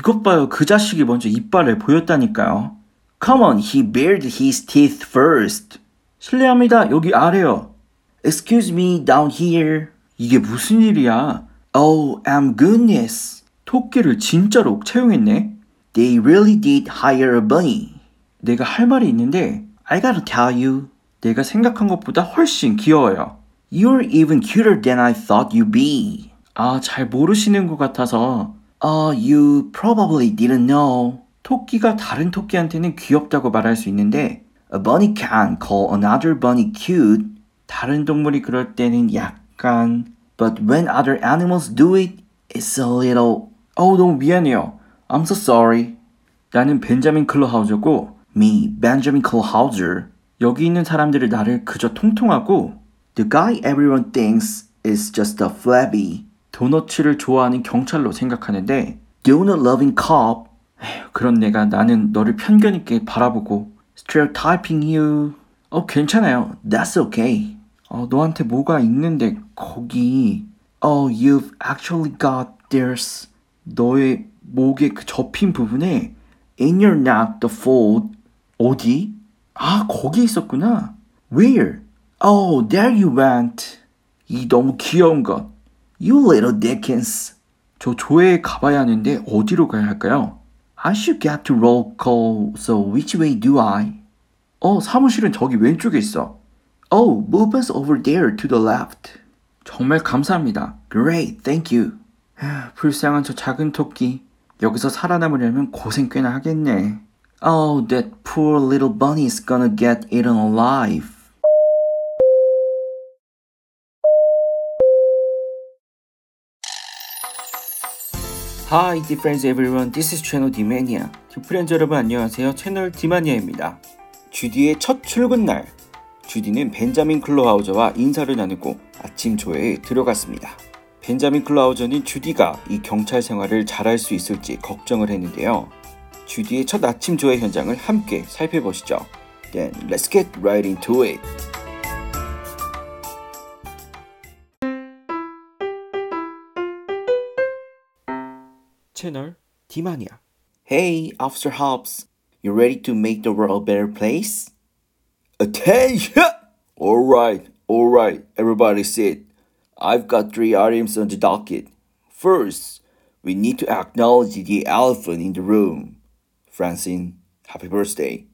이것 봐요. 그 자식이 먼저 이빨을 보였다니까요. Come on, he bared his teeth first. 실례합니다. 여기 아래요. Excuse me, down here. 이게 무슨 일이야? Oh, am goodness. 토끼를 진짜로 채용했네. They really did hire a bunny. 내가 할 말이 있는데 I gotta tell you. 내가 생각한 것보다 훨씬 귀여워요. You're even cuter than I thought you'd be. 아, 잘 모르시는 것 같아서. Uh, you probably didn't know. 토끼가 다른 토끼한테는 귀엽다고 말할 수 있는데 A bunny can call another bunny cute. 다른 동물이 그럴 때는 약간 But when other animals do it, it's a little 어우 너무 미안해요. I'm so sorry. 나는 벤자민 클로하우저고 me, Benjamin Klhauser. 여기 있는 사람들이 나를 그저 통통하고 The guy everyone thinks is just a flabby. 도너츠를 좋아하는 경찰로 생각하는데 Donut loving cop. 그런 내가 나는 너를 편견 있게 바라보고 stereotyping you. 어 괜찮아요. That's okay. 어 너한테 뭐가 있는데 거기 Oh you've actually got there's 너의 목의 그 접힌 부분에 in your neck the fold 어디? 아 거기 있었구나. Where? Oh there you went. 이 너무 귀여운 것. You little Dickens. 저 조회에 가봐야 하는데 어디로 가야 할까요? I should get to roll call, so which way do I? 어, 사무실은 저기 왼쪽에 있어. Oh, move us over there to the left. 정말 감사합니다. Great, thank you. 하, 불쌍한 저 작은 토끼. 여기서 살아남으려면 고생 꽤나 하겠네. Oh, that poor little bunny is gonna get eaten alive. Hi, dear friends everyone. This is 채널 디마니아. 디프렌즈 여러분 안녕하세요. 채널 디마니아입니다. 주디의 첫 출근 날. 주디는 벤자민 클로하우저와 인사를 나누고 아침 조회에 들어갔습니다. 벤자민 클로하우저는 주디가 이 경찰 생활을 잘할 수 있을지 걱정을 했는데요. 주디의 첫 아침 조회 현장을 함께 살펴보시죠. Then let's get right into it. 채널 디마니아. Hey, Officer Hobbs. You ready to make the world a better place? Attention! Alright, alright, everybody sit. I've got three items on the docket. First, we need to acknowledge the elephant in the room. Francine, happy birthday.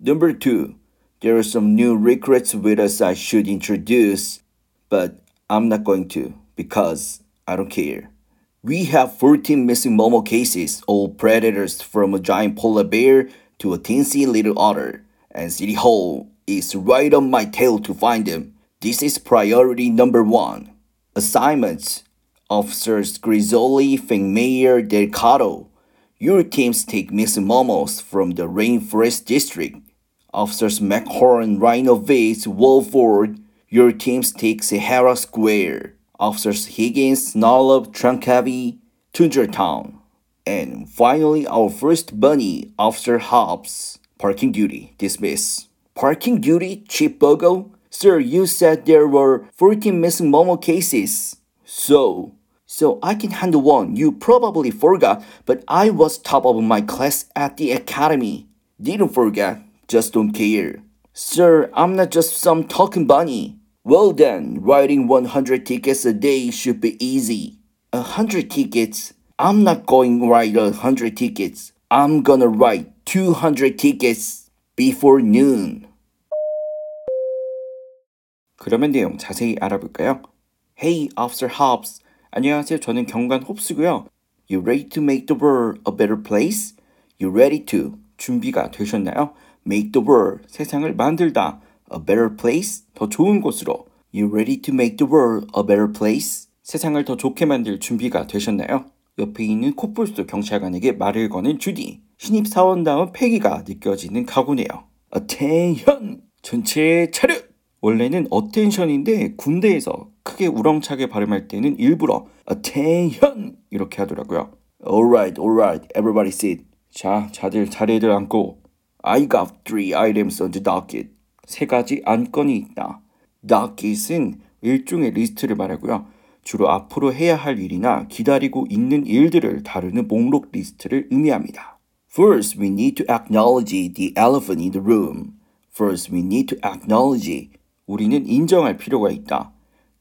Number two, there are some new recruits with us I should introduce, but I'm not going to because I don't care. We have 14 missing Momo cases, all predators from a giant polar bear to a teensy little otter, and City Hall is right on my tail to find them. This is priority number one. Assignments Officers Grizzoli, Fingmayer, Delgado. Your teams take missing momos from the Rainforest District. Officers McHorn, Rhino Vase, Wolford. Your teams take Sahara Square. Officers Higgins, Snarlup, Trunkavi, Tundra Town. And finally, our first bunny, Officer Hobbs. Parking duty, dismiss. Parking duty, Chief Bogo? Sir, you said there were 14 missing Momo cases. So, so I can handle one. You probably forgot, but I was top of my class at the academy. Didn't forget, just don't care. Sir, I'm not just some talking bunny. Well then, writing 100 tickets a day should be easy. A hundred tickets? I'm not going to write a hundred tickets. I'm gonna write 200 tickets before noon. 그러면 내용 자세히 알아볼까요? Hey, Officer Hobbs. 안녕하세요. 저는 경관 홉스고요. You ready to make the world a better place? You ready to 준비가 되셨나요? Make the world 세상을 만들다 A better place 더 좋은 곳으로. You ready to make the world a better place? 세상을 더 좋게 만들 준비가 되셨나요? 옆에 있는 코뿔소 경찰관에게 말을 거는 주디. 신입 사원다운 패기가 느껴지는 가구네요. Attention! 전체 차렷! 원래는 attention인데 군대에서 크게 우렁차게 발음할 때는 일부러 attention 이렇게 하더라고요. Alright, alright, everybody sit. 자, 자들 자리들 앉고. I got three items on the docket. 세 가지 안건이 있다. docket은 일종의 리스트를 말하고요. 주로 앞으로 해야 할 일이나 기다리고 있는 일들을 다루는 목록 리스트를 의미합니다. First, we need to acknowledge the elephant in the room. First, we need to acknowledge. 우리는 인정할 필요가 있다.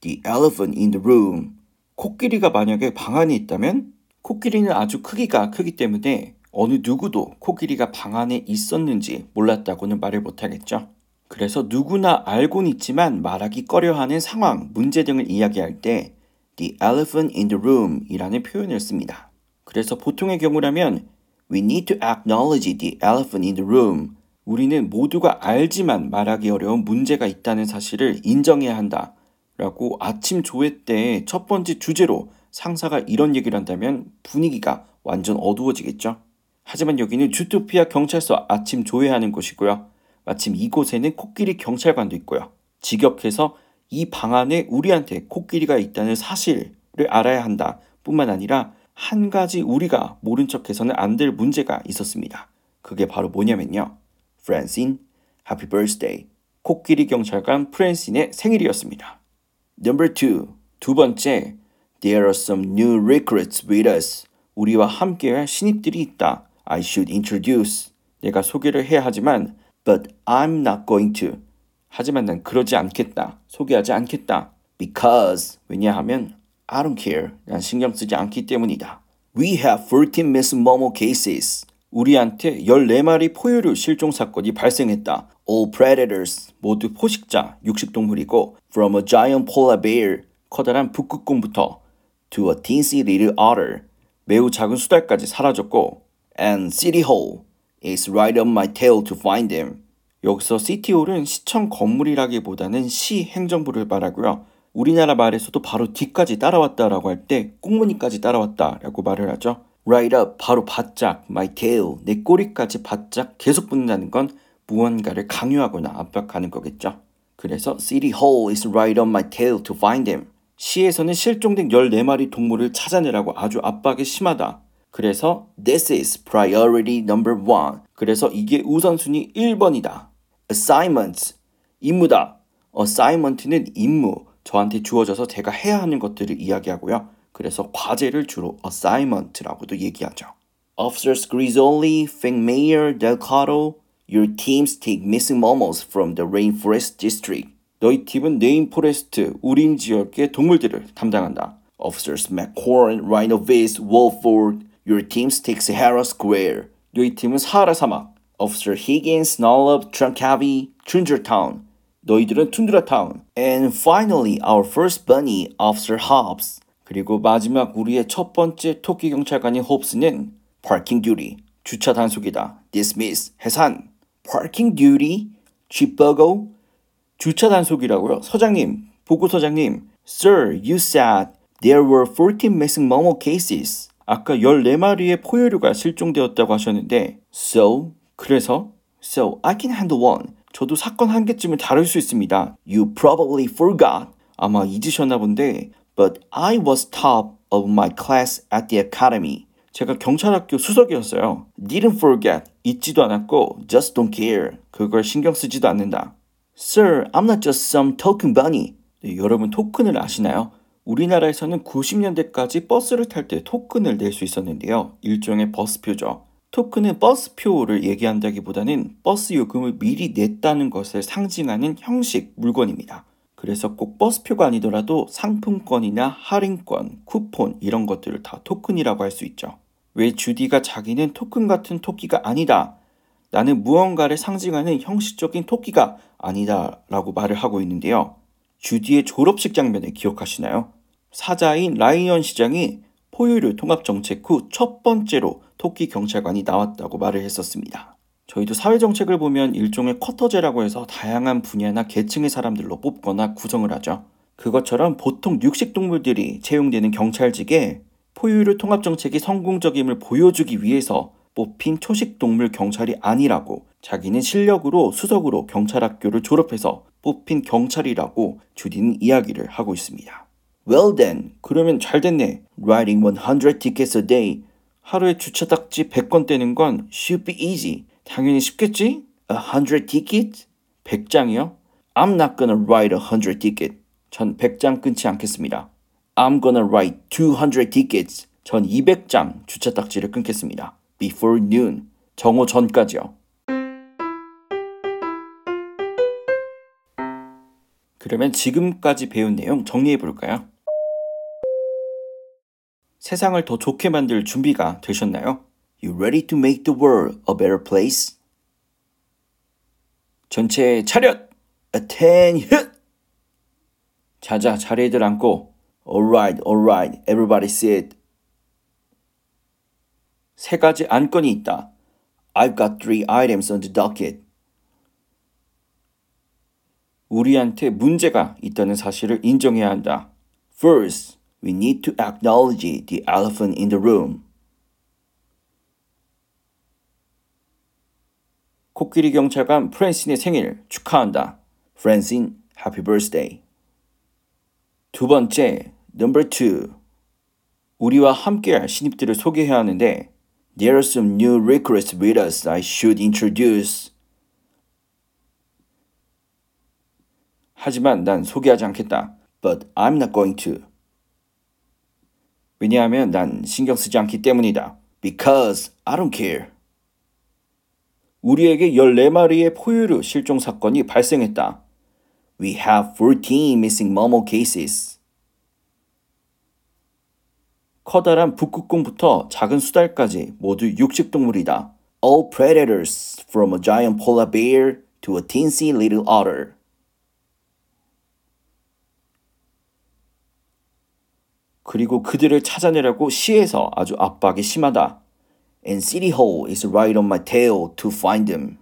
The elephant in the room. 코끼리가 만약에 방 안에 있다면 코끼리는 아주 크기가 크기 때문에 어느 누구도 코끼리가 방 안에 있었는지 몰랐다고는 말을 못하겠죠. 그래서 누구나 알고는 있지만 말하기 꺼려하는 상황, 문제 등을 이야기할 때 the elephant in the room 이라는 표현을 씁니다. 그래서 보통의 경우라면 we need to acknowledge the elephant in the room. 우리는 모두가 알지만 말하기 어려운 문제가 있다는 사실을 인정해야 한다. 라고 아침 조회 때 첫 번째 주제로 상사가 이런 얘기를 한다면 분위기가 완전 어두워지겠죠. 하지만 여기는 주토피아 경찰서 아침 조회하는 곳이고요. 마침 이곳에는 코끼리 경찰관도 있고요. 직역해서 이 방 안에 우리한테 코끼리가 있다는 사실을 알아야 한다. 뿐만 아니라 한 가지 우리가 모른 척해서는 안 될 문제가 있었습니다. 그게 바로 뭐냐면요. 프랜신, 해피 버스데이. 코끼리 경찰관 프랜신의 생일이었습니다. Number two. 두 번째. There are some new recruits with us. 우리와 함께할 신입들이 있다. I should introduce. 내가 소개를 해야 하지만 But I'm not going to. 하지만 난 그러지 않겠다. 소개하지 않겠다. Because 왜냐하면 I don't care. 난 신경 쓰지 않기 때문이다. We have 14 Miss Momo cases. 우리한테 14마리 포유류 실종 사건이 발생했다. All predators, 모두 포식자, 육식동물이고 from a giant polar bear, 커다란 북극곰부터 to a teensy little otter, 매우 작은 수달까지 사라졌고 and city hall, It's right on my tail to find them. 여기서 시티홀은 시청 건물이라기보다는 시 행정부를 말하고요. 우리나라 말에서도 바로 뒤까지 따라왔다라고 할 때 꽁무니까지 따라왔다라고 말을 하죠. Right up, 바로 바짝, my tail, 내 꼬리까지 바짝 계속 붙는다는 건 무언가를 강요하거나 압박하는 거겠죠. 그래서 City Hall is right on my tail to find them. 시에서는 실종된 14마리 동물을 찾아내라고 아주 압박이 심하다. 그래서 this is priority number one. 그래서 이게 우선순위 1번이다. assignment 임무다. assignment는 임무 저한테 주어져서 제가 해야 하는 것들을 이야기하고요. 그래서 과제를 주로 assignment라고도 얘기하죠. Officers Grizzoli, Feng Mayer, Delgado, your teams take missing momos from the rainforest district. 너희 팀은 네임포레스트, 우린 지역의 동물들을 담당한다. Officers McCorn, Rhino Vase, Wolford, Your team takes Sahara Square. 너희 팀은 사하라 사막. Officer Higgins, Nollab, Trancavi, Town. 너희들은 툰드라 타운. And finally, our first bunny, Officer Hobbs. 그리고 마지막 우리의 첫 번째 토끼 경찰관인 홉스는 parking duty, 주차 단속이다. dismiss, 해산. parking duty, 쥐버거, 주차 단속이라고요. 서장님, 보고 서장님. Sir, you said there were 14 missing Momo cases. 아까 14마리의 포유류가 실종되었다고 하셨는데 So, 그래서 So, I can handle one. 저도 사건 한 개쯤을 다룰 수 있습니다. You probably forgot. 아마 잊으셨나 본데 But I was top of my class at the academy. 제가 경찰학교 수석이었어요. Didn't forget. 잊지도 않았고 just don't care. 그걸 신경 쓰지도 않는다. Sir, I'm not just some token bunny. 네, 여러분 토큰을 아시나요? 우리나라에서는 90년대까지 버스를 탈 때 토큰을 낼 수 있었는데요. 일종의 버스표죠. 토큰은 버스표를 얘기한다기보다는 버스 요금을 미리 냈다는 것을 상징하는 형식 물건입니다. 그래서 꼭 버스표가 아니더라도 상품권이나 할인권, 쿠폰 이런 것들을 다 토큰이라고 할 수 있죠. 왜 주디가 자기는 토큰 같은 토끼가 아니다. 나는 무언가를 상징하는 형식적인 토끼가 아니다 라고 말을 하고 있는데요. 주디의 졸업식 장면을 기억하시나요? 사자인 라이언 시장이 포유류 통합 정책 후 첫 번째로 토끼 경찰관이 나왔다고 말을 했었습니다. 저희도 사회정책을 보면 일종의 쿼터제라고 해서 다양한 분야나 계층의 사람들로 뽑거나 구성을 하죠. 그것처럼 보통 육식동물들이 채용되는 경찰직에 포유류 통합 정책이 성공적임을 보여주기 위해서 뽑힌 초식동물 경찰이 아니라고 자기는 실력으로 수석으로 경찰학교를 졸업해서 뽑힌 경찰이라고 주디는 이야기를 하고 있습니다. Well then, 그러면 잘 됐네. Writing 100 tickets a day. 하루에 주차 딱지 100건 떼는 건 should be easy. 당연히 쉽겠지? A hundred tickets? 100장이요? I'm not gonna write a hundred ticket. 전 100장 끊지 않겠습니다. I'm gonna write 200 tickets. 전 200장 주차 딱지를 끊겠습니다. Before noon. 정오 전까지요. 그러면 지금까지 배운 내용 정리해 볼까요? 세상을 더 좋게 만들 준비가 되셨나요? You ready to make the world a better place? 전체 차렷! Attention! 자자, 자리들 앉고 Alright, alright, everybody sit. 세 가지 안건이 있다. I've got three items on the docket. 우리한테 문제가 있다는 사실을 인정해야 한다. First, we need to acknowledge the elephant in the room. 코끼리 경찰관 프랜신의 생일 축하한다. 프랜신, happy birthday. 두 번째, number two. 우리와 함께할 신입들을 소개해야 하는데 There are some new recruits with us I should introduce. 하지만 난 소개하지 않겠다. But I'm not going to. 왜냐하면 난 신경 쓰지 않기 때문이다. Because I don't care. 우리에게 14마리의 포유류 실종 사건이 발생했다. We have 14 missing Momo cases. 커다란 북극곰부터 작은 수달까지 모두 육식동물이다. All predators from a giant polar bear to a teensy little otter. 그리고 그들을 찾아내려고 시에서 아주 압박이 심하다. And City Hall is right on my tail to find them.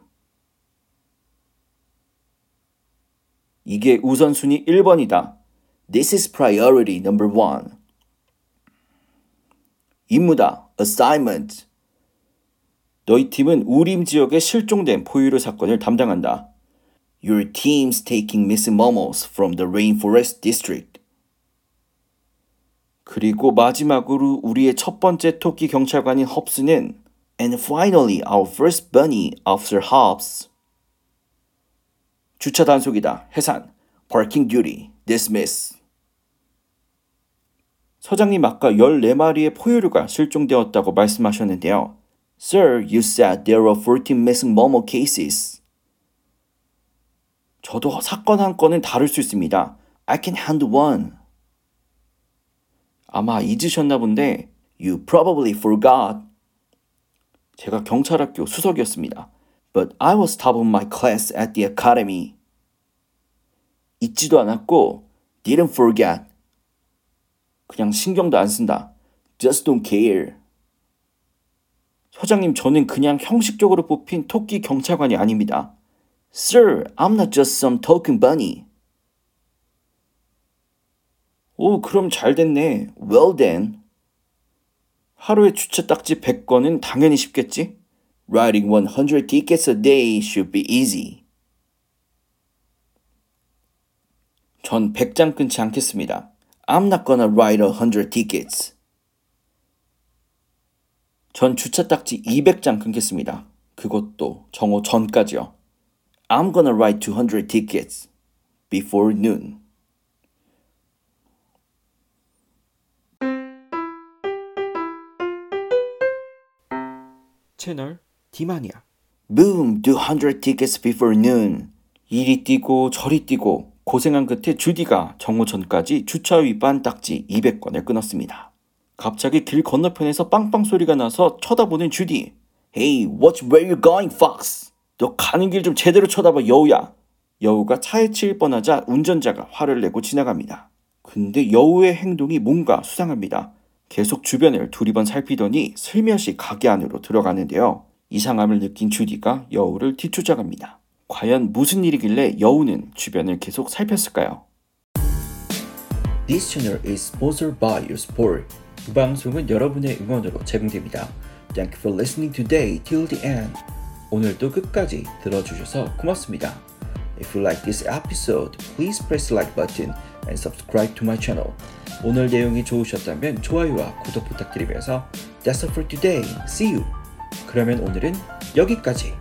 이게 우선순위 1번이다. This is priority number one. 임무다. assignment. 너희 팀은 우림 지역에 실종된 포유류 사건을 담당한다. Your team's taking missing momos from the rainforest district. 그리고 마지막으로 우리의 첫 번째 토끼 경찰관인 헙스는 And finally our first bunny officer Hobbs. 주차 단속이다. 해산. Parking duty. Dismiss. 서장님 아까 14마리의 포유류가 실종되었다고 말씀하셨는데요. Sir, you said there were 14 missing Momo cases. 저도 사건 한 건은 다룰 수 있습니다. I can handle one. 아마 잊으셨나 본데 You probably forgot. 제가 경찰학교 수석이었습니다. But I was top of my class at the academy. 잊지도 않았고 didn't forget. 그냥 신경도 안 쓴다. Just don't care. 소장님, 저는 그냥 형식적으로 뽑힌 토끼 경찰관이 아닙니다. Sir, I'm not just some token bunny. 오, 그럼 잘 됐네. Well then. 하루에 주차 딱지 100건은 당연히 쉽겠지? Writing 100 tickets a day should be easy. 전 100장 끊지 않겠습니다. I'm not gonna write a hundred tickets. 전 주차 딱지 200장 끊겠습니다. 그것도 정오 전까지요. I'm gonna write 200 tickets before noon. 채널 디마니아 Boom! 200 tickets before noon. 이리 뛰고 저리 뛰고 고생한 끝에 주디가 정오 전까지 주차 위반 딱지 200건을 끊었습니다. 갑자기 길 건너편에서 빵빵 소리가 나서 쳐다보는 주디. Hey, watch where you're going, Fox. 너 가는 길 좀 제대로 쳐다봐, 여우야. 여우가 차에 치일 뻔하자 운전자가 화를 내고 지나갑니다. 근데 여우의 행동이 뭔가 수상합니다. 계속 주변을 두리번 살피더니 슬며시 가게 안으로 들어가는데요. 이상함을 느낀 주디가 여우를 뒤쫓아갑니다. 과연 무슨 일이길래 여우는 주변을 계속 살폈을까요? This channel is sponsored by your support. 이 방송은 여러분의 응원으로 제공됩니다. Thank you for listening today till the end. 오늘도 끝까지 들어주셔서 고맙습니다. If you like this episode, please press like button and subscribe to my channel. 오늘 내용이 좋으셨다면 좋아요와 구독 부탁드리면서 That's all for today. See you. 그러면 오늘은 여기까지.